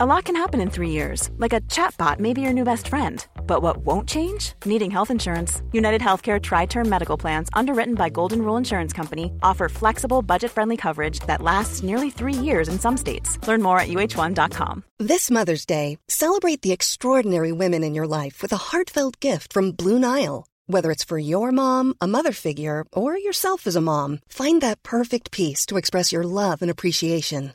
A lot can happen in three years, like a chatbot may be your new best friend. But what won't change? Needing health insurance. United Healthcare Tri Term Medical Plans, underwritten by Golden Rule Insurance Company, offer flexible, budget friendly coverage that lasts nearly three years in some states. Learn more at uh1.com. This Mother's Day, celebrate the extraordinary women in your life with a heartfelt gift from Blue Nile. Whether it's for your mom, a mother figure, or yourself as a mom, find that perfect piece to express your love and appreciation.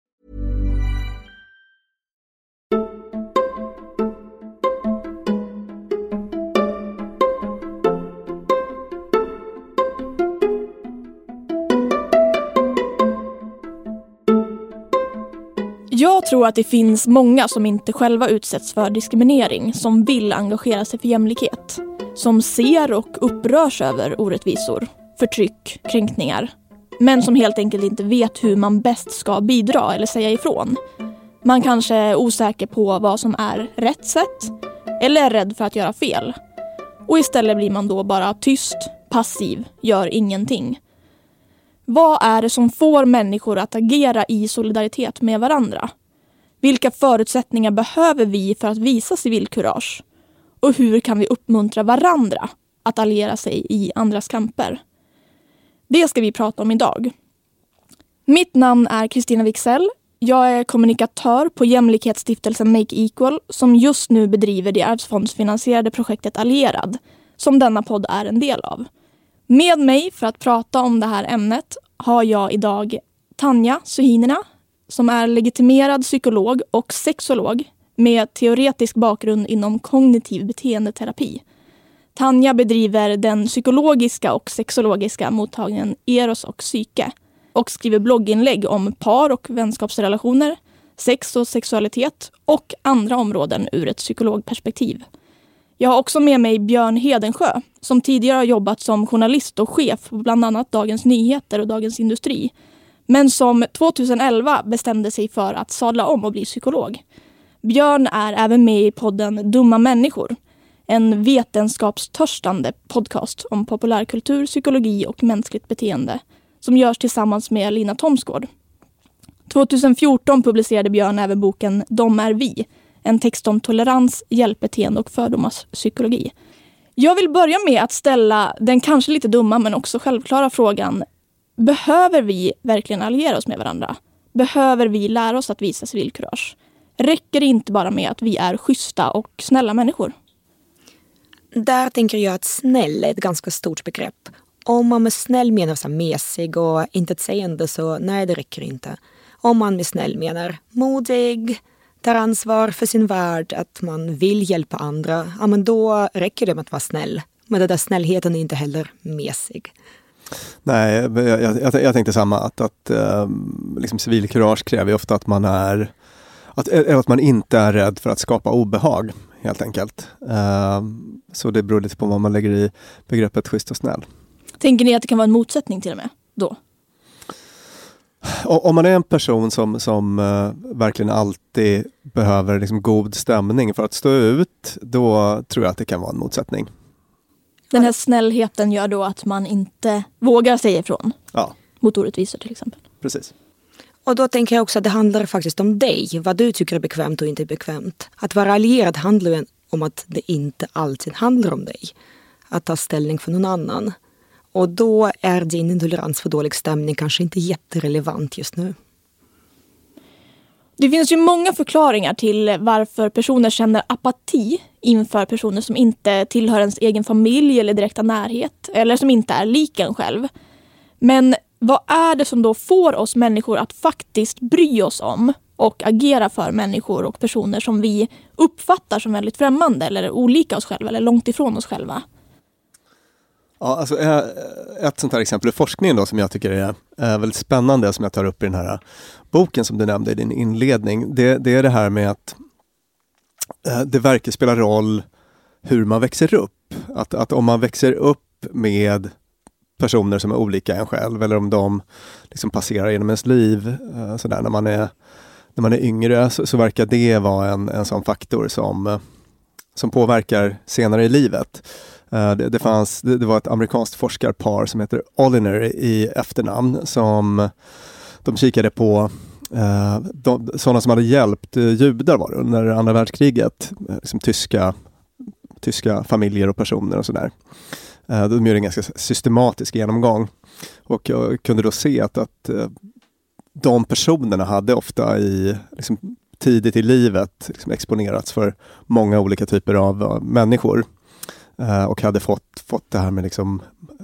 Tror att det finns många som inte själva utsätts för diskriminering som vill engagera sig för jämlikhet. Som ser och upprörs över orättvisor, förtryck, kränkningar. Men som helt enkelt inte vet hur man bäst ska bidra eller säga ifrån. Man kanske är osäker på vad som är rätt sätt eller är rädd för att göra fel. Och istället blir man då bara tyst, passiv, gör ingenting. Vad är det som får människor att agera i solidaritet med varandra? Vilka förutsättningar behöver vi för att visa civilkurage? Och hur kan vi uppmuntra varandra att alliera sig i andras kamper? Det ska vi prata om idag. Mitt namn är Kristina Wixell. Jag är kommunikatör på Jämlikhetsstiftelsen Make Equal som just nu bedriver det arvsfondsfinansierade projektet Allierad, som denna podd är en del av. Med mig för att prata om det här ämnet har jag idag Tanja Suhinina som är legitimerad psykolog och sexolog med teoretisk bakgrund inom kognitiv beteendeterapi. Tanja bedriver den psykologiska och sexologiska mottagningen Eros och psyke och skriver blogginlägg om par och vänskapsrelationer, sex och sexualitet och andra områden ur ett psykologperspektiv. Jag har också med mig Björn Hedensjö som tidigare har jobbat som journalist och chef på bland annat Dagens Nyheter och Dagens Industri. Men som 2011 bestämde sig för att sadla om och bli psykolog. Björn är även med i podden Dumma människor. En vetenskapstörstande podcast om populärkultur, psykologi och mänskligt beteende som görs tillsammans med Lina Thomsgård. 2014 publicerade Björn även boken De är vi en text om tolerans, hjälpbeteende och fördomars psykologi. Jag vill börja med att ställa den kanske lite dumma men också självklara frågan. Behöver vi verkligen alliera oss med varandra? Behöver vi lära oss att visa civilkurage? Räcker det inte bara med att vi är schyssta och snälla människor? Där tänker jag att snäll är ett ganska stort begrepp. Om man med snäll menar så mesig och intetsägande så nej, det räcker inte. Om man med snäll menar modig, tar ansvar för sin värld, att man vill hjälpa andra, ja men då räcker det med att vara snäll. Men den där snällheten är inte heller mesig. Nej, jag, jag, jag tänkte samma, att, att äh, liksom civilkurage kräver ofta att man är att, att man inte är rädd för att skapa obehag, helt enkelt. Äh, så det beror lite på vad man lägger i begreppet schysst och snäll. Tänker ni att det kan vara en motsättning till och med då? Om man är en person som, som uh, verkligen alltid behöver liksom god stämning för att stå ut, då tror jag att det kan vara en motsättning. Den här snällheten gör då att man inte vågar säga ifrån ja. mot orättvisor till exempel. Precis. Och då tänker jag också att det handlar faktiskt om dig, vad du tycker är bekvämt och inte bekvämt. Att vara allierad handlar ju om att det inte alltid handlar om dig. Att ta ställning för någon annan. Och då är din intolerans för dålig stämning kanske inte jätterelevant just nu. Det finns ju många förklaringar till varför personer känner apati inför personer som inte tillhör ens egen familj eller direkta närhet eller som inte är lik en själv. Men vad är det som då får oss människor att faktiskt bry oss om och agera för människor och personer som vi uppfattar som väldigt främmande eller olika oss själva eller långt ifrån oss själva? Ja, alltså, eh, ett sånt här exempel är forskningen då som jag tycker är väldigt spännande som jag tar upp i den här boken som du nämnde i din inledning. Det, det är det här med att eh, det verkar spela roll hur man växer upp. Att, att om man växer upp med personer som är olika en själv eller om de liksom passerar genom ens liv eh, sådär när man är när man är yngre så, så verkar det vara en, en sån faktor som, eh, som påverkar senare i livet. Uh, det, det, fanns, det, det, var ett amerikanskt forskarpar som heter Oliner i efternamn som de kikade på eh, de, sådana som hade hjälpt eh, judar var det, under andra världskriget. Eh, liksom tyska, tyska familjer och personer och sådär. Eh, de gjorde en ganska systematisk genomgång och jag kunde då se att, att de personerna hade ofta i, liksom, tidigt i livet liksom, exponerats för många olika typer av människor. Och hade fått, fått det här med liksom,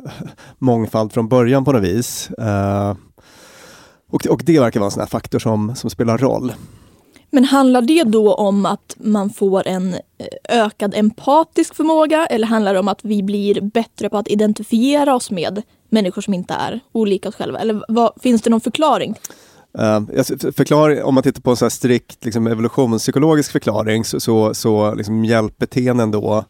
mångfald från början på något vis. Uh, och, och det verkar vara en sån här faktor som, som spelar roll. Men handlar det då om att man får en ökad empatisk förmåga eller handlar det om att vi blir bättre på att identifiera oss med människor som inte är olika oss själva? Eller vad, finns det någon förklaring? Uh, förklar, om man tittar på en så strikt liksom, evolutionspsykologisk förklaring så, så, så liksom, hjälpbeteenden då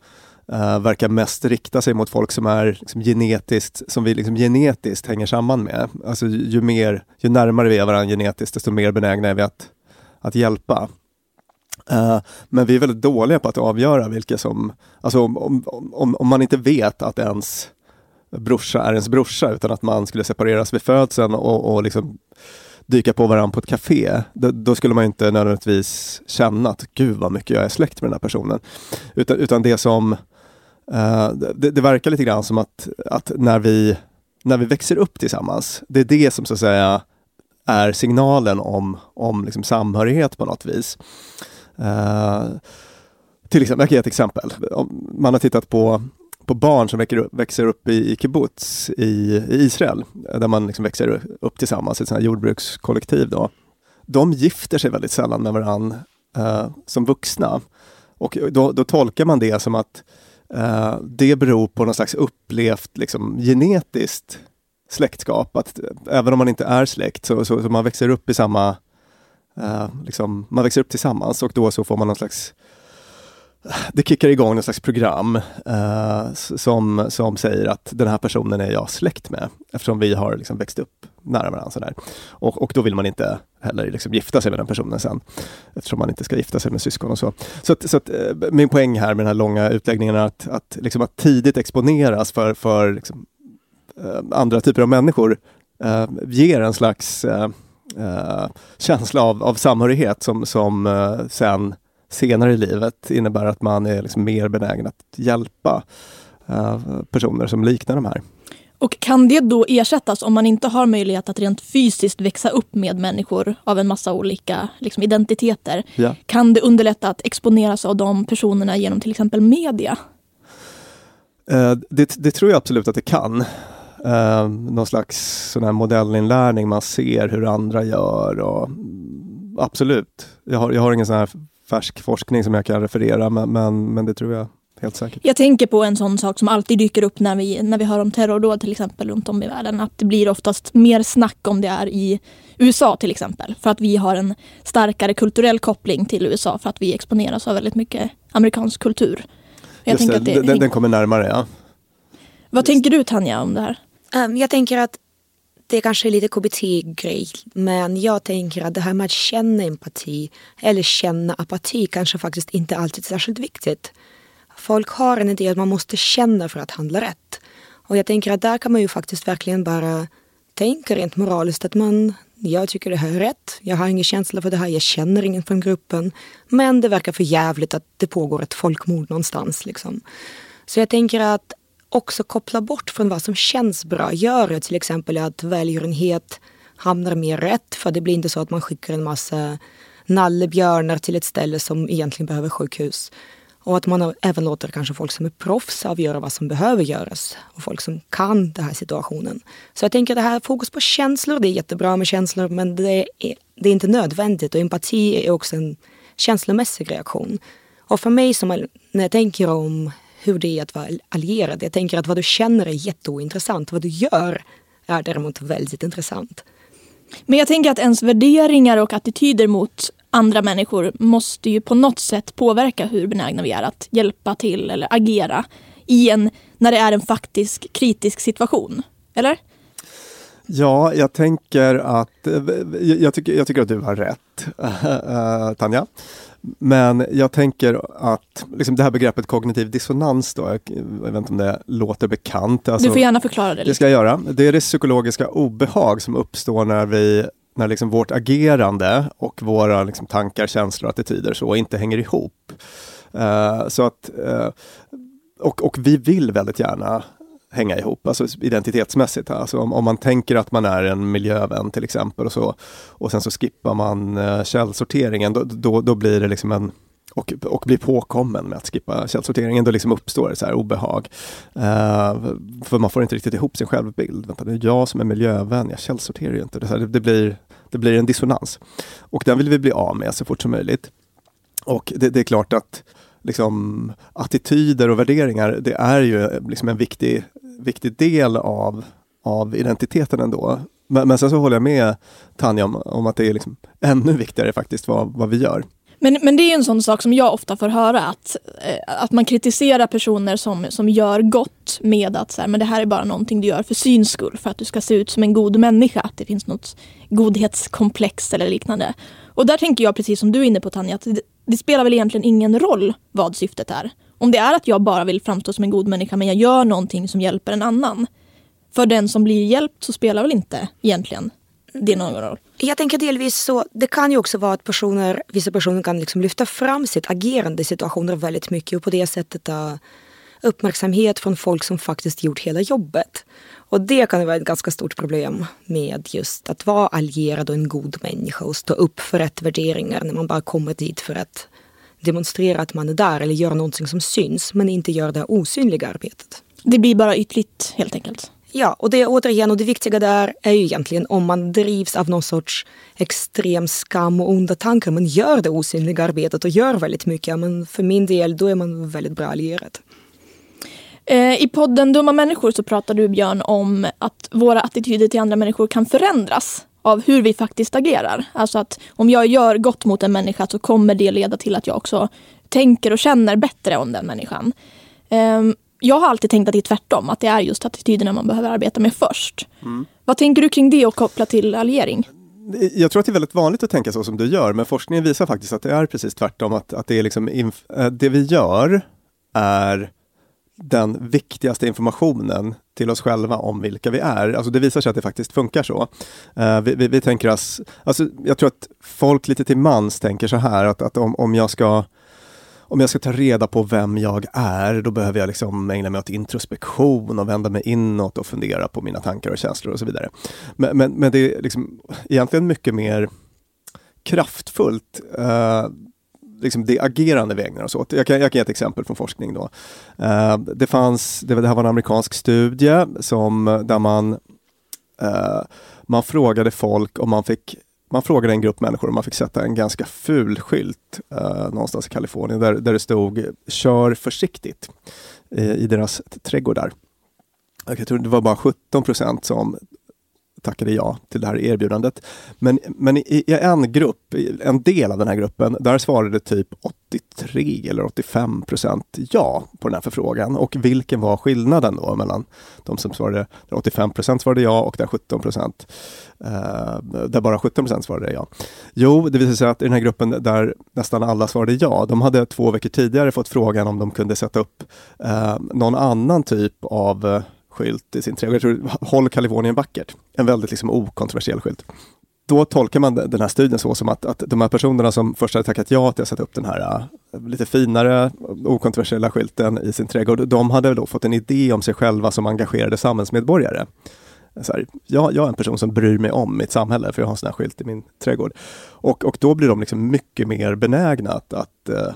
uh, verkar mest rikta sig mot folk som är liksom, genetiskt, som vi liksom, genetiskt hänger samman med. Alltså ju, mer, ju närmare vi är varandra genetiskt desto mer benägna är vi att, att hjälpa. Uh, men vi är väldigt dåliga på att avgöra vilka som, alltså om, om, om, om man inte vet att ens brorsa är ens brorsa utan att man skulle separeras vid födseln och, och liksom dyka på varandra på ett café, då, då, skulle man inte nödvändigtvis känna att gud vad mycket jag är släkt med den här personen. Utan, utan det som uh, det, det, verkar lite grann som att, att när, vi, när vi växer upp tillsammans, det är det som så att säga är signalen om, om liksom samhörighet på något vis. Uh, till exempel, jag kan ge ett exempel. Om man har tittat på på barn som växer upp, växer upp i, i kibbutz i, i, Israel, där man liksom växer upp tillsammans, i ett sånt jordbrukskollektiv. Då. De gifter sig väldigt sällan med varandra uh, eh, som vuxna. Och då, då, tolkar man det som att uh, det beror på någon slags upplevt liksom, genetiskt släktskap. Att även om man inte är släkt så, så, så man växer upp i samma uh, liksom, man växer upp tillsammans och då så får man någon slags det kickar igång någon slags program uh, som, som säger att den här personen är jag släkt med eftersom vi har liksom växt upp nära varandra. Sådär. Och, och då vill man inte heller liksom gifta sig med den personen sen eftersom man inte ska gifta sig med syskon och så. Så, att, så att, eh, min poäng här med den här långa utläggningen är att, att, liksom att tidigt exponeras för, för liksom, eh, andra typer av människor eh, ger en slags känsla av, av samhörighet som, som sen senare i livet innebär att man är liksom mer benägen att hjälpa personer som liknar de här. Och kan det då ersättas om man inte har möjlighet att rent fysiskt växa upp med människor av en massa olika liksom, identiteter? Ja. Kan det underlätta att exponeras av de personerna genom till exempel media? Uh, det, det, tror jag absolut att det kan. Uh, någon slags sån här modellinlärning, man ser hur andra gör och absolut. Jag har, jag har ingen sån här färsk forskning som jag kan referera, men, men, men det tror jag helt säkert. Jag tänker på en sån sak som alltid dyker upp när vi, när vi hör om terrordåd till exempel runt om i världen. Att det blir oftast mer snack om det är i USA till exempel. För att vi har en starkare kulturell koppling till USA för att vi exponeras av väldigt mycket amerikansk kultur. Jag Just det, det, den, den kommer närmare ja. Vad Just. tänker du Tanja om det här? Um, jag tänker att det kanske är lite KBT-grej, men jag tänker att det här med att känna empati eller känna apati kanske faktiskt inte alltid är särskilt viktigt. Folk har en idé att man måste känna för att handla rätt. Och jag tänker att där kan man ju faktiskt verkligen bara tänka rent moraliskt att man, jag tycker det här är rätt, jag har ingen känsla för det här, jag känner ingen från gruppen. Men det verkar för jävligt att det pågår ett folkmord någonstans. Liksom. Så jag tänker att också koppla bort från vad som känns bra. Gör det till exempel att välgörenhet hamnar mer rätt för det blir inte så att man skickar en massa nallebjörnar till ett ställe som egentligen behöver sjukhus. Och att man även låter kanske folk som är proffs avgöra vad som behöver göras. Och folk som kan den här situationen. Så jag tänker att det här fokus på känslor, det är jättebra med känslor men det är, det är inte nödvändigt. Och empati är också en känslomässig reaktion. Och för mig, som, när jag tänker om hur det är att vara allierad, jag tänker att vad du känner är jätteointressant. Vad du gör är däremot väldigt intressant. Men jag tänker att ens värderingar och attityder mot andra människor måste ju på något sätt påverka hur benägna vi är att hjälpa till eller agera i en, när det är en faktisk kritisk situation. Eller? Ja, jag tänker att, eh, jag tycker, jag tycker att du har rätt, uh, Tanja. Men jag tänker att liksom det här begreppet kognitiv dissonans då, jag vet inte om det låter bekant. Alltså, du får gärna förklara det. Det ska jag göra. Det är det psykologiska obehag som uppstår när vi när liksom vårt agerande och våra liksom tankar, känslor och attityder så inte hänger ihop. Uh, så att, uh, och, och vi vill väldigt gärna hänga ihop, alltså identitetsmässigt. Alltså om, om, man tänker att man är en miljövän till exempel och, så, och sen så skippar man uh, källsorteringen, då, då, då blir det liksom en och, och blir påkommen med att skippa källsorteringen, då liksom uppstår det så här obehag. Uh, för man får inte riktigt ihop sin självbild. Vänta, det är jag som är miljövän, jag källsorterar ju inte. Det, här, det, det, blir, det blir en dissonans. Och den vill vi bli av med så fort som möjligt. Och det, det är klart att liksom, attityder och värderingar, det är ju liksom en viktig, viktig del av, av identiteten ändå. Men, men sen så håller jag med Tanja om, om att det är liksom ännu viktigare faktiskt vad, vad vi gör. Men, men det är en sån sak som jag ofta får höra att, eh, att man kritiserar personer som, som gör gott med att så här, men det här är bara någonting du gör för syns skull för att du ska se ut som en god människa. Att det finns något godhetskomplex eller liknande. Och där tänker jag precis som du är inne på Tanja, att det, det spelar väl egentligen ingen roll vad syftet är. Om det är att jag bara vill framstå som en god människa men jag gör någonting som hjälper en annan. För den som blir hjälpt så spelar väl inte egentligen det någon roll? Jag tänker delvis så, det kan ju också vara att personer, vissa personer kan liksom lyfta fram sitt agerande i situationer väldigt mycket och på det sättet ta uppmärksamhet från folk som faktiskt gjort hela jobbet. Och det kan vara ett ganska stort problem med just att vara allierad och en god människa och stå upp för rätt värderingar när man bara kommer dit för att demonstrera att man är där eller göra någonting som syns men inte gör det osynliga arbetet. Det blir bara ytligt helt enkelt. Ja, och det återigen, och det viktiga där är ju egentligen om man drivs av någon sorts extrem skam och onda tankar. Man gör det osynliga arbetet och gör väldigt mycket. Men för min del, då är man väldigt bra allierad. Eh, I podden Dumma människor så pratar du Björn om att våra attityder till andra människor kan förändras av hur vi faktiskt agerar. Alltså att om jag gör gott mot en människa så kommer det leda till att jag också tänker och känner bättre om den människan. Ehm, jag har alltid tänkt att det är tvärtom, att det är just attityderna man behöver arbeta med först. Mm. Vad tänker du kring det och koppla till alliering? Jag tror att det är väldigt vanligt att tänka så som du gör, men forskningen visar faktiskt att det är precis tvärtom. Att, att det, är liksom äh, det vi gör är den viktigaste informationen till oss själva om vilka vi är. Alltså det visar sig att det faktiskt funkar så. Uh, vi, vi, vi, tänker oss, alltså jag tror att folk lite till mans tänker så här att, att om, om jag ska om jag ska ta reda på vem jag är, då behöver jag liksom ägna mig åt introspektion och vända mig inåt och fundera på mina tankar och känslor och så vidare. Men, men, men det är liksom egentligen mycket mer kraftfullt. eh, liksom det agerande vi ägnar oss åt. Jag kan, jag kan ge ett exempel från forskning. Då. Eh, det, fanns, det, det här var en amerikansk studie som, där man, eh, man frågade folk om man fick man frågade en grupp människor om man fick sätta en ganska ful skylt eh, någonstans i Kalifornien där, där det stod ”Kör försiktigt” eh, i deras trädgårdar. Jag tror det var bara 17 procent som tackade ja till det här erbjudandet. Men, men i, i, en grupp, en del av den här gruppen, där svarade typ 83 eller 85 procent ja på den här förfrågan. Och vilken var skillnaden då mellan de som svarade, där 85 procent svarade ja och där 17 procent, eh, där bara 17 procent svarade ja. Jo, det visade sig att i den här gruppen där nästan alla svarade ja, de hade två veckor tidigare fått frågan om de kunde sätta upp eh, någon annan typ av eh, skylt i sin trädgård. Jag tror, Håll Kalifornien vackert. En väldigt liksom okontroversiell skylt. Då tolkar man den här studien så som att, att de här personerna som först hade tackat ja till att sätta upp den här äh, lite finare, okontroversiella skylten i sin trädgård, de hade då fått en idé om sig själva som engagerade samhällsmedborgare. Så här, jag, jag är en person som bryr mig om mitt samhälle för jag har en sån här skylt i min trädgård. Och, och då blir de liksom mycket mer benägna att, att uh,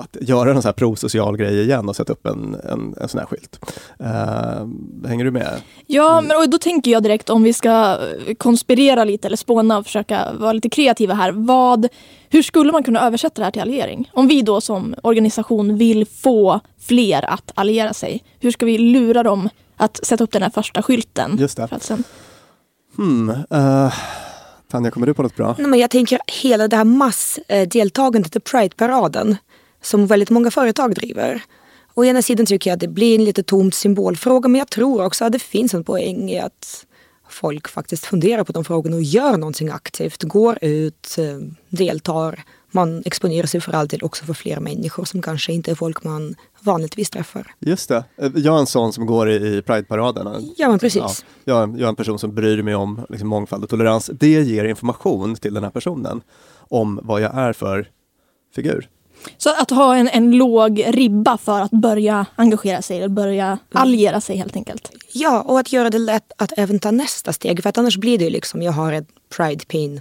att göra en sån här prosocial grej igen och sätta upp en, en, en sån här skylt. Uh, hänger du med? Ja, men och då tänker jag direkt om vi ska konspirera lite eller spåna och försöka vara lite kreativa här. Vad, hur skulle man kunna översätta det här till alliering? Om vi då som organisation vill få fler att alliera sig, hur ska vi lura dem att sätta upp den här första skylten? Just det. För att sen... hmm, uh, Tanja, kommer du på något bra? Nej, men jag tänker hela det här massdeltagandet i Pride-paraden som väldigt många företag driver. Å ena sidan tycker jag att det blir en lite tomt symbolfråga men jag tror också att det finns en poäng i att folk faktiskt funderar på de frågorna och gör någonting aktivt. Går ut, eh, deltar. Man exponerar sig för alltid också för fler människor som kanske inte är folk man vanligtvis träffar. Just det. Eh, jag är en sån som går i Pride-paraden. Ja, men precis. Ja, jag, är en person som bryr mig om liksom, mångfald och tolerans. Det ger information till den här personen om vad jag är för figur. Så att ha en, en låg ribba för att börja engagera sig, eller börja mm. alliera sig helt enkelt. Ja, och att göra det lätt att även ta nästa steg. För att annars blir det ju liksom, jag har ett pride-pin,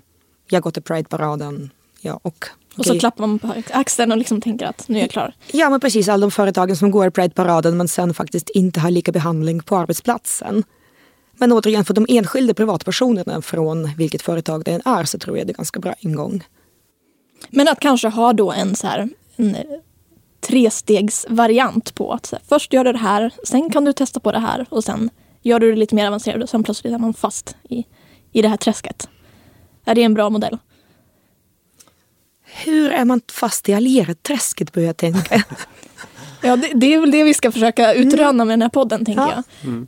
jag går till pride-paraden, ja och och så klappar man på axeln och liksom tänker att nu är jag klar. Ja men precis, alla de företagen som går i Pride-paraden men sen faktiskt inte har lika behandling på arbetsplatsen. Men återigen, för de enskilda privatpersonerna från vilket företag det än är så tror jag det är ganska bra ingång. Men att kanske ha då en så här en trestegsvariant på att här, först gör du det här, sen kan du testa på det här och sen gör du det lite mer avancerat och sen plötsligt är man fast i, i det här träsket. Är det en bra modell? Hur är man fast i allierat-träsket börjar jag tänka. ja, det, det, är väl det vi ska försöka utröna med den här podden, tänker ja. jag. Mm.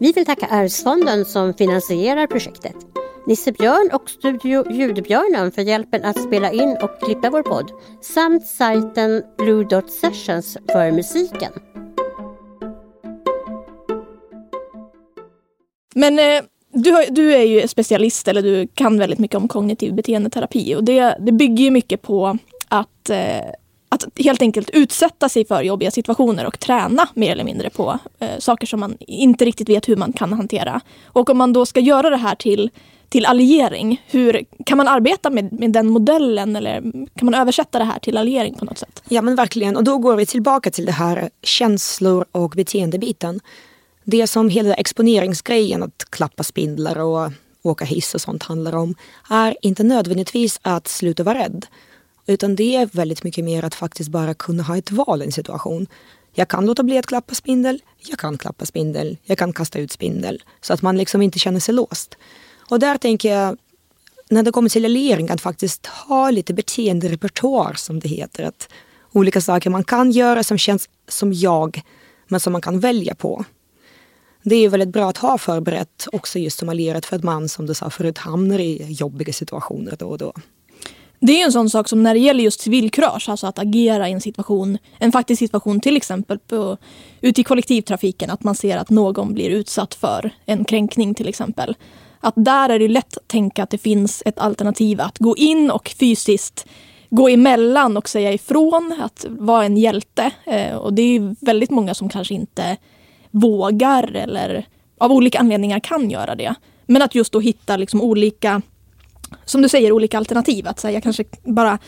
Vi vill tacka Arvsfonden som finansierar projektet. Nisse Björn och Studio Ljudbjörnen för hjälpen att spela in och klippa vår podd samt sajten Blue Dot Sessions för musiken. Men eh, du, du, är ju specialist eller du kan väldigt mycket om kognitiv beteendeterapi och det, det bygger ju mycket på att, eh, att helt enkelt utsätta sig för jobbiga situationer och träna mer eller mindre på eh, saker som man inte riktigt vet hur man kan hantera. Och om man då ska göra det här till till alliering. Hur, kan man arbeta med, med den modellen eller kan man översätta det här till alliering på något sätt? Ja men verkligen och då går vi tillbaka till det här känslor och beteendebiten det som hela exponeringsgrejen, att klappa spindlar och åka hiss och sånt handlar om, är inte nödvändigtvis att sluta vara rädd. Utan det är väldigt mycket mer att faktiskt bara kunna ha ett val i en situation. Jag kan låta bli att klappa spindel, jag kan klappa spindel, jag kan kasta ut spindel. Så att man liksom inte känner sig låst. Och där tänker jag, när det kommer till alliering, att faktiskt ha lite beteenderepertoar som det heter. Att olika saker man kan göra som känns som jag, men som man kan välja på det är väldigt bra att ha förberett också just som allierat för att man som du sa förut hamnar i jobbiga situationer då och då. Det är en sån sak som när det gäller just civilkurage, alltså att agera i en situation, en faktisk situation till exempel på, ute i kollektivtrafiken, att man ser att någon blir utsatt för en kränkning till exempel. Att där är det lätt att tänka att det finns ett alternativ att gå in och fysiskt gå emellan och säga ifrån, att vara en hjälte. Eh, och det är väldigt många som kanske inte vågar eller av olika anledningar kan göra det. Men att just då hitta liksom olika, som du säger, olika alternativ. Att här, jag kanske bara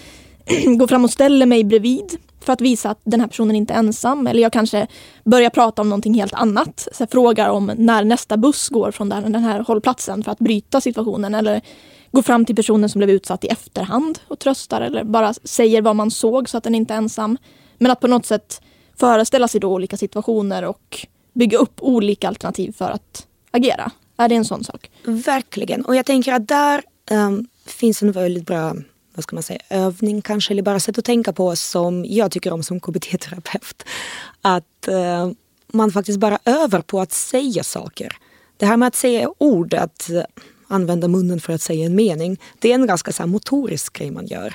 går fram och ställer mig bredvid för att visa att den här personen inte är ensam. Eller jag kanske börjar prata om någonting helt annat. Så jag frågar om när nästa buss går från den här hållplatsen för att bryta situationen. Eller går fram till personen som blev utsatt i efterhand och tröstar. Eller bara säger vad man såg så att den inte är ensam. Men att på något sätt föreställa sig då olika situationer och bygga upp olika alternativ för att agera. Är det en sån sak? Verkligen. Och jag tänker att där um, finns en väldigt bra vad ska man säga, övning kanske, eller bara sätt att tänka på som jag tycker om som KBT-terapeut. Att uh, man faktiskt bara övar på att säga saker. Det här med att säga ord, att uh, använda munnen för att säga en mening, det är en ganska så här, motorisk grej man gör.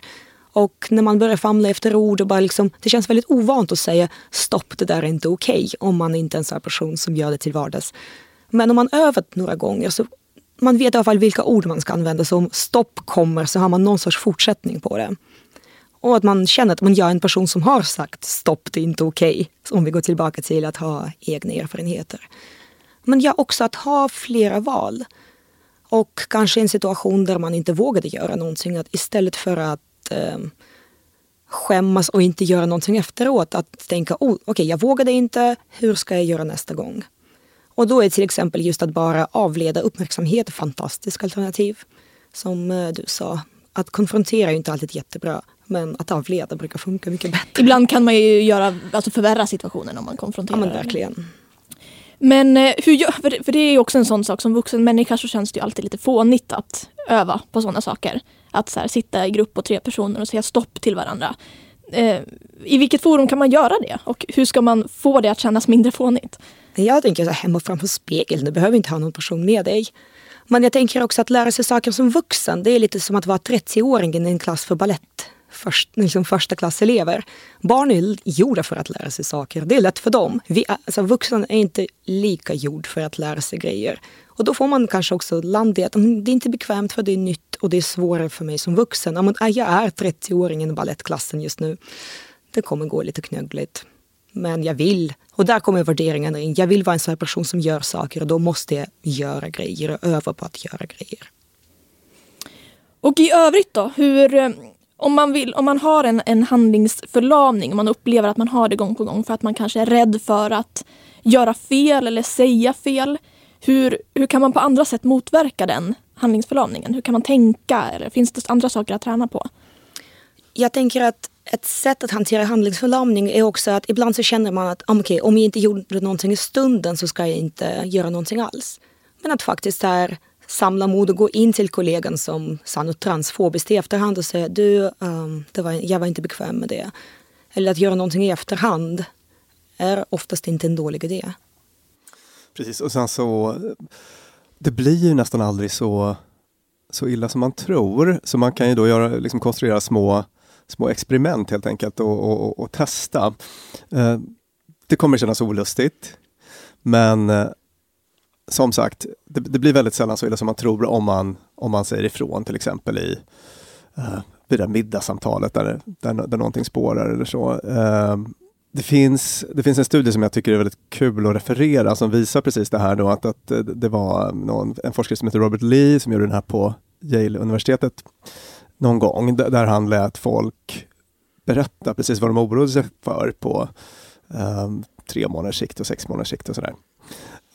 Och när man börjar famla efter ord och bara liksom, det känns väldigt ovant att säga stopp, det där är inte okej, okay, om man inte är en sån person som gör det till vardags. Men om man övat några gånger så man vet i alla fall vilka ord man ska använda. Så om stopp kommer så har man någon sorts fortsättning på det. Och att man känner att man gör en person som har sagt stopp, det är inte okej. Okay. Om vi går tillbaka till att ha egna erfarenheter. Men ja, också att ha flera val. Och kanske en situation där man inte vågade göra någonting. Att istället för att eh, skämmas och inte göra någonting efteråt. Att tänka, oh, okej okay, jag vågade inte, hur ska jag göra nästa gång? Och då är till exempel just att bara avleda uppmärksamhet ett fantastiskt alternativ. Som eh, du sa, att konfrontera är inte alltid jättebra. Men att avleda brukar funka mycket bättre. Ibland kan man ju göra, alltså förvärra situationen om man konfronterar. Ja men verkligen. Men eh, hur gör, för det är ju också en sån sak som vuxen människa så känns det ju alltid lite fånigt att öva på sådana saker. Att så här, sitta i grupp på tre personer och säga stopp till varandra. Eh, I vilket forum kan man göra det? Och hur ska man få det att kännas mindre fånigt? Jag tänker så här, hemma framför spegeln, du behöver inte ha någon person med dig. Men jag tänker också att lära sig saker som vuxen, det är lite som att vara 30-åring i en klass för ballett. Först, liksom första klasselever. Barn är gjorda för att lära sig saker. Det är lätt för dem. Vi, alltså, vuxna är inte lika gjord för att lära sig grejer. Och då får man kanske också landa i att mm, det är inte bekvämt för det är nytt och det är svårare för mig som vuxen. Äh, jag är 30-åringen i balettklassen just nu. Det kommer gå lite knöggligt. Men jag vill. Och där kommer värderingarna in. Jag vill vara en sån här person som gör saker och då måste jag göra grejer och öva på att göra grejer. Och i övrigt då, hur, eh, om man, vill, om man har en, en handlingsförlamning, och man upplever att man har det gång på gång för att man kanske är rädd för att göra fel eller säga fel. Hur, hur kan man på andra sätt motverka den handlingsförlamningen? Hur kan man tänka? Eller finns det andra saker att träna på? Jag tänker att ett sätt att hantera handlingsförlamning är också att ibland så känner man att ah, okay, om jag inte gjorde någonting i stunden så ska jag inte göra någonting alls. Men att faktiskt här, samla mod och gå in till kollegan som sa något transfobiskt i efterhand och säga du, um, det var, jag var inte bekväm med det. Eller att göra någonting i efterhand är oftast inte en dålig idé. Precis, och sen så det blir ju nästan aldrig så, så illa som man tror. Så man kan ju då göra, liksom konstruera små små experiment helt enkelt och, och, och testa. Eh, det kommer kännas olustigt, men eh, som sagt, det, det, blir väldigt sällan så illa som man tror om man, om man säger ifrån till exempel i eh, vid det middagssamtalet där, där, där någonting spårar eller så. Eh, det finns, det finns en studie som jag tycker är väldigt kul att referera som visar precis det här då att, att eh, det var någon, en forskare som heter Robert Lee som gjorde den här på Yale-universitetet någon gång där han lät folk berätta precis vad de oroade sig för på um, tre månaders sikt och sex månaders sikt och sådär.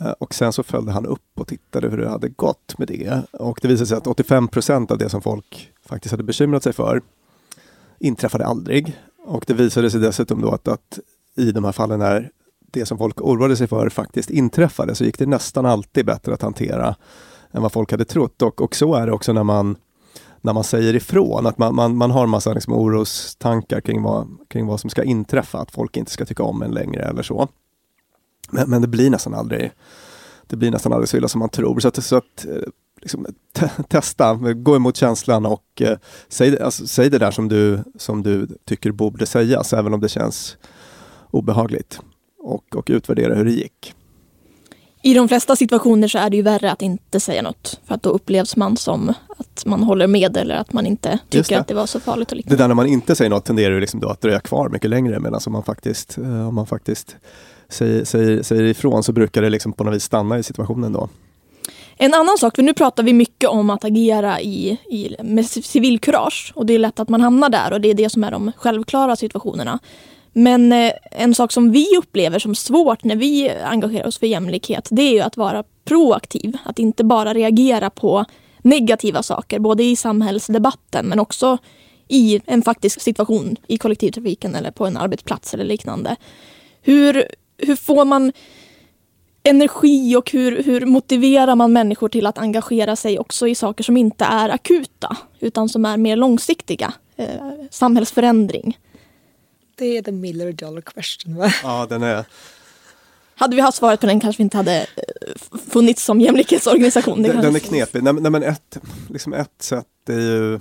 Eh, och sen så följde han upp och tittade hur det hade gått med det. Och det visade sig att 85 procent av det som folk faktiskt hade bekymrat sig för inträffade aldrig. Och det visade sig dessutom då att, att i de här fallen när det som folk oroade sig för faktiskt inträffade så gick det nästan alltid bättre att hantera än vad folk hade trott. Och, och så är det också när man när man säger ifrån, att man, man, man har en massa liksom orostankar kring vad, kring vad som ska inträffa, att folk inte ska tycka om en längre eller så. Men, men det blir nästan aldrig det blir nästan aldrig så illa som man tror. Så att, så att eh, liksom, te testa, gå emot känslan och eh, säg, alltså, säg det där som du, som du tycker borde sägas, även om det känns obehagligt. Och, och utvärdera hur det gick. I de flesta situationer så är det ju värre att inte säga något. För att då upplevs man som att man håller med eller att man inte tycker det. att det var så farligt. Och liknande. det där när man inte säger något tenderar ju liksom då att dröja kvar mycket längre. Medan om man faktiskt, eh, om man faktiskt säger, säger, säger ifrån så brukar det liksom på något vis stanna i situationen då. En annan sak, för nu pratar vi mycket om att agera i, i, med civilkurage. Och det är lätt att man hamnar där och det är det som är de självklara situationerna. Men eh, en sak som vi upplever som svårt när vi engagerar oss för jämlikhet, det är ju att vara proaktiv. Att inte bara reagera på negativa saker, både i samhällsdebatten men också i en faktisk situation i kollektivtrafiken eller på en arbetsplats eller liknande. Hur, hur får man energi och hur, hur motiverar man människor till att engagera sig också i saker som inte är akuta utan som är mer långsiktiga? Eh, samhällsförändring. Det är the Miller dollar question va? Ja, den är... Hade vi haft svaret på den kanske vi inte hade eh, funnits som jämlikhetsorganisation. Den, den är knepig. Nej, nej, men ett, liksom ett sätt är ju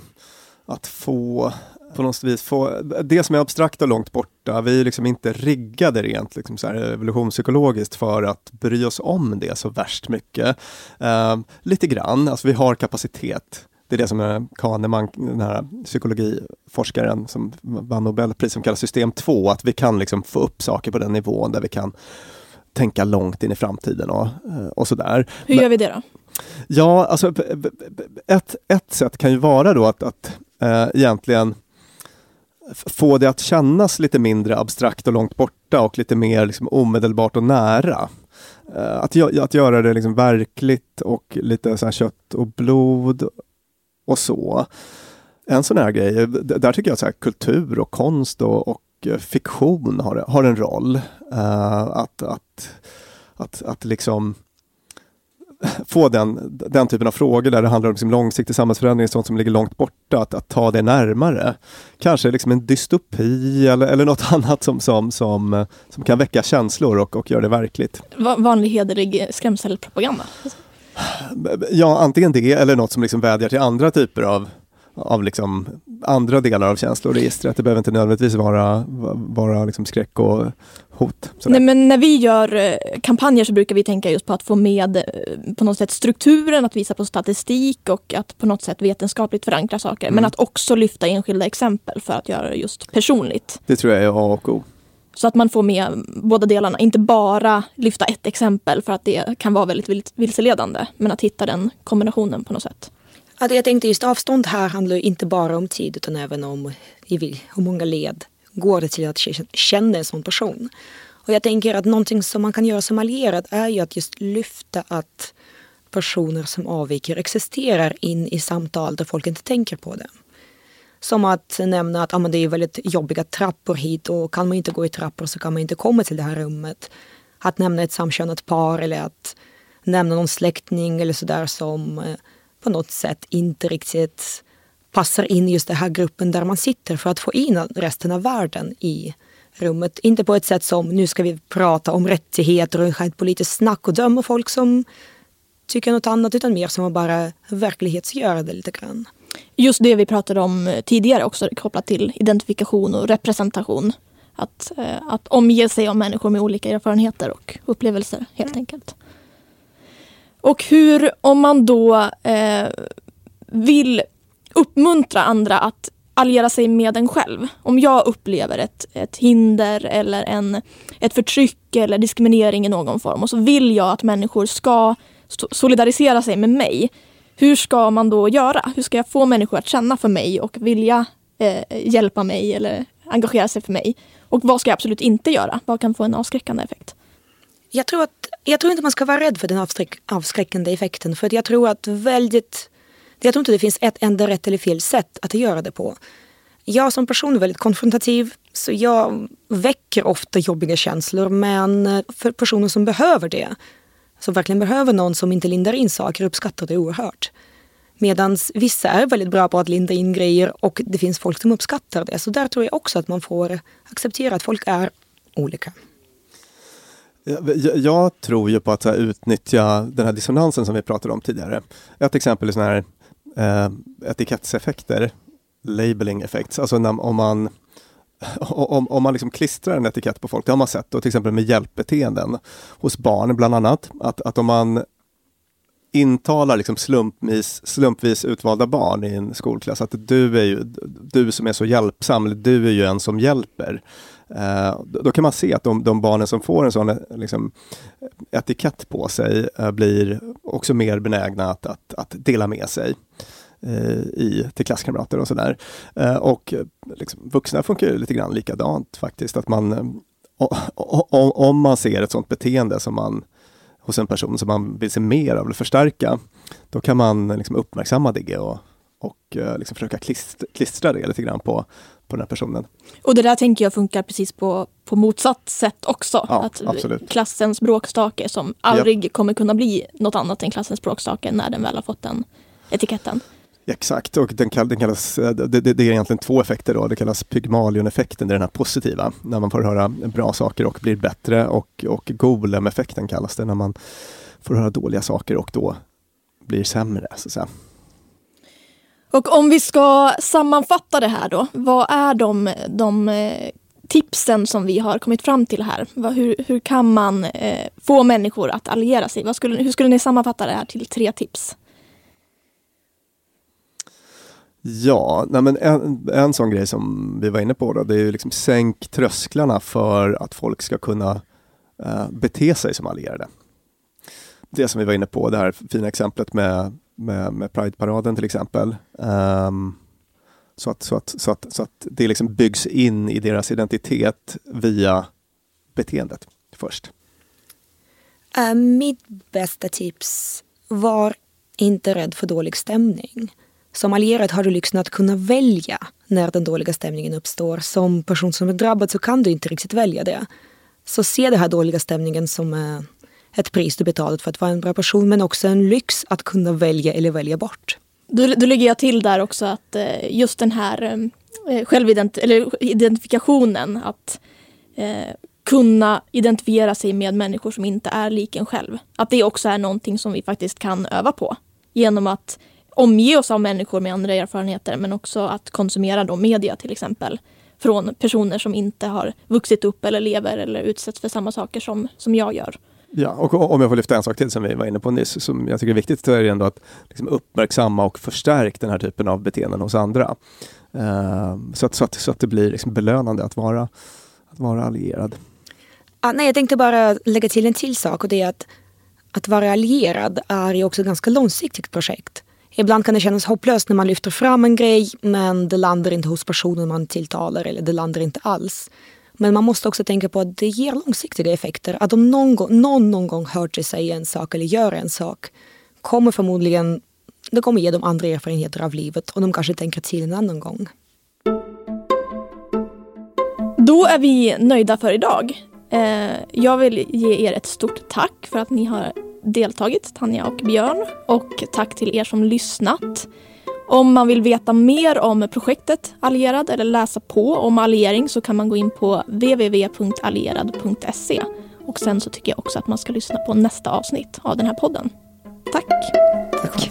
att få på något vis få, det som är abstrakt och långt borta, vi är liksom inte riggade rent liksom så här evolutionspsykologiskt för att bry oss om det så värst mycket. Uh, lite grann, alltså vi har kapacitet. Det är det som är Kahneman, den här psykologiforskaren som vann Nobelpris, som kallas system 2, att vi kan liksom få upp saker på den nivån där vi kan tänka långt in i framtiden och, eh, och sådär. Hur gör vi det då? Ja, alltså ett, ett sätt kan ju vara då att, att äh, egentligen få det att kännas lite mindre abstrakt och långt borta och lite mer liksom omedelbart och nära. Uh, att, att göra det liksom verkligt och lite så kött och blod och så. En sån här grej, där tycker jag att kultur och konst och, och eh, fiktion har, har en roll. Uh, att, att, att, att liksom få den, den typen av frågor där det handlar om liksom långsiktig samhällsförändring, sånt som ligger långt borta, att, att ta det närmare. Kanske liksom en dystopi eller, eller något annat som, som, som, som kan väcka känslor och, och göra det verkligt. Vanlig hederlig skrämselpropaganda? Ja, antingen det eller något som liksom vädjar till andra typer av av liksom andra delar av känsloregistret. Det behöver inte nödvändigtvis vara, vara liksom skräck och hot. Nej, men när vi gör eh, kampanjer så brukar vi tänka just på att få med eh, på något sätt strukturen, att visa på statistik och att på något sätt vetenskapligt förankra saker. Mm. Men att också lyfta enskilda exempel för att göra det just personligt. Det tror jag är A och O. Så att man får med båda delarna, inte bara lyfta ett exempel för att det kan vara väldigt vilseledande. Men att hitta den kombinationen på något sätt. Alltså jag tänkte just avstånd här handlar inte bara om tid utan även om hur många led går det till att känna en sån person. Och jag tänker att någonting som man kan göra som allierad är ju att just lyfta att personer som avviker existerar in i samtal där folk inte tänker på det. Som att nämna att ah, det är väldigt jobbiga trappor hit och kan man inte gå i trappor så kan man inte komma till det här rummet. Att nämna ett samkönat par eller att nämna någon släkting eller sådär som eh, på något sätt inte riktigt passar in i just den här gruppen där man sitter för att få in resten av världen i rummet. Inte på ett sätt som nu ska vi prata om rättigheter och ha ett politiskt snack och döma folk som tycker något annat utan mer som att bara verklighetsgöra det lite grann. Just det vi pratade om tidigare också kopplat till identifikation och representation. Att, eh, att omge sig av människor med olika erfarenheter och upplevelser helt enkelt. Och hur, om man då eh, vill uppmuntra andra att alliera sig med en själv. Om jag upplever ett, ett hinder eller en, ett förtryck eller diskriminering i någon form och så vill jag att människor ska solidarisera sig med mig. Hur ska man då göra? Hur ska jag få människor att känna för mig och vilja eh, hjälpa mig eller engagera sig för mig? Och vad ska jag absolut inte göra? Vad kan få en avskräckande effekt? Jag tror, att, jag tror inte man ska vara rädd för den avskräck, avskräckande effekten. För jag tror att väldigt... Jag tror inte det finns ett enda rätt eller fel sätt att göra det på. Jag som person är väldigt konfrontativ, så jag väcker ofta jobbiga känslor. Men för personer som behöver det, som verkligen behöver någon som inte lindar in saker, uppskattar det oerhört. Medan vissa är väldigt bra på att linda in grejer och det finns folk som uppskattar det. Så där tror jag också att man får acceptera att folk är olika. Jag, jag tror ju på att här, utnyttja den här dissonansen som vi pratade om tidigare. Ett exempel är sådana här eh, etikettseffekter, labeling effects, alltså när, om man om, om man liksom klistrar en etikett på folk, det har man sett, då, till exempel med hjälpbeteenden hos barn bland annat, att, att om man intalar liksom slumpvis, slumpvis utvalda barn i en skolklass att du är ju, du som är så hjälpsam, du är ju en som hjälper. Eh, då kan man se att de, de, barnen som får en sån eh, liksom, etikett på sig eh, blir också mer benägna att, att, att dela med sig i, till klasskamrater och sådär. och liksom, vuxna funkar ju lite grann likadant faktiskt. Att man, om man ser ett sådant beteende som man hos en person som man vill se mer av eller förstärka, då kan man liksom uppmärksamma det och, och liksom försöka klistra, klistra det lite grann på, på den här personen. Och det där tänker jag funkar precis på, på motsatt sätt också. Ja, att absolut. Klassens bråkstake som aldrig yep. kommer kunna bli något annat än klassens bråkstake när den väl har fått den etiketten. Exakt, och den, kall, den kallas, eh, det, det, det, är egentligen två effekter. Då. Det kallas Pygmalion-effekten, det är den här positiva, när man får höra bra saker och blir bättre. Och, och Golem-effekten kallas det, när man får höra dåliga saker och då blir sämre. Så att säga. Och om vi ska sammanfatta det här då, vad är de, de eh, tipsen som vi har kommit fram till här? Hur, hur kan man eh, få människor att alliera sig? Vad skulle, hur skulle ni sammanfatta det här till tre tips? Ja, nej men en, en sån grej som vi var inne på då, det är ju liksom sänk trösklarna för att folk ska kunna eh, bete sig som allierade. Det som vi var inne på, det här fina exemplet med med, med Pride-paraden till exempel. Um, så, att, så, att, så, att, så att det liksom byggs in i deras identitet via beteendet först. Uh, mitt bästa tips var inte rädd för dålig stämning. Som allierad har du lyxen att kunna välja när den dåliga stämningen uppstår. Som person som är drabbad så kan du inte riktigt välja det. Så se den här dåliga stämningen som eh, ett pris du betalat för att vara en bra person men också en lyx att kunna välja eller välja bort. Då, då lägger jag till där också att eh, just den här eh, självidentifikationen, att eh, kunna identifiera sig med människor som inte är lik en själv. Att det också är någonting som vi faktiskt kan öva på genom att omge oss av människor med andra erfarenheter men också att konsumera då media till exempel från personer som inte har vuxit upp eller lever eller utsätts för samma saker som, som jag gör. Ja, och om jag får lyfta en sak till som vi var inne på nyss, som jag tycker är viktigt, så är det ändå att liksom uppmärksamma och förstärka den här typen av beteenden hos andra. Uh, så, att, så, att, så att det blir liksom belönande att vara, att vara allierad. Ah, nej, jag tänkte bara lägga till en till sak och det är att att vara allierad är ju också ett ganska långsiktigt projekt. Ibland kan det kännas hopplöst när man lyfter fram en grej men det landar inte hos personen man tilltalar eller det landar inte alls. Men man måste också tänka på att det ger långsiktiga effekter. Att om någon, gång, någon någon gång hör till sig en sak eller gör en sak kommer förmodligen det kommer ge dem andra erfarenheter av livet och de kanske tänker till en annan gång. Då är vi nöjda för idag. Eh, jag vill ge er ett stort tack för att ni har deltagit, Tanja och Björn. Och tack till er som lyssnat. Om man vill veta mer om projektet Allierad eller läsa på om alliering så kan man gå in på www.allierad.se. Och sen så tycker jag också att man ska lyssna på nästa avsnitt av den här podden. Tack! Tack!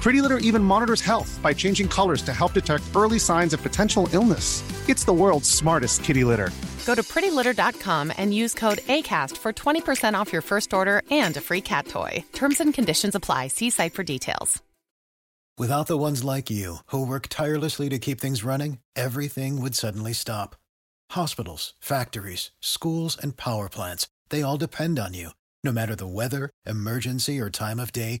Pretty Litter even monitors health by changing colors to help detect early signs of potential illness. It's the world's smartest kitty litter. Go to prettylitter.com and use code ACAST for 20% off your first order and a free cat toy. Terms and conditions apply. See site for details. Without the ones like you, who work tirelessly to keep things running, everything would suddenly stop. Hospitals, factories, schools, and power plants, they all depend on you. No matter the weather, emergency, or time of day,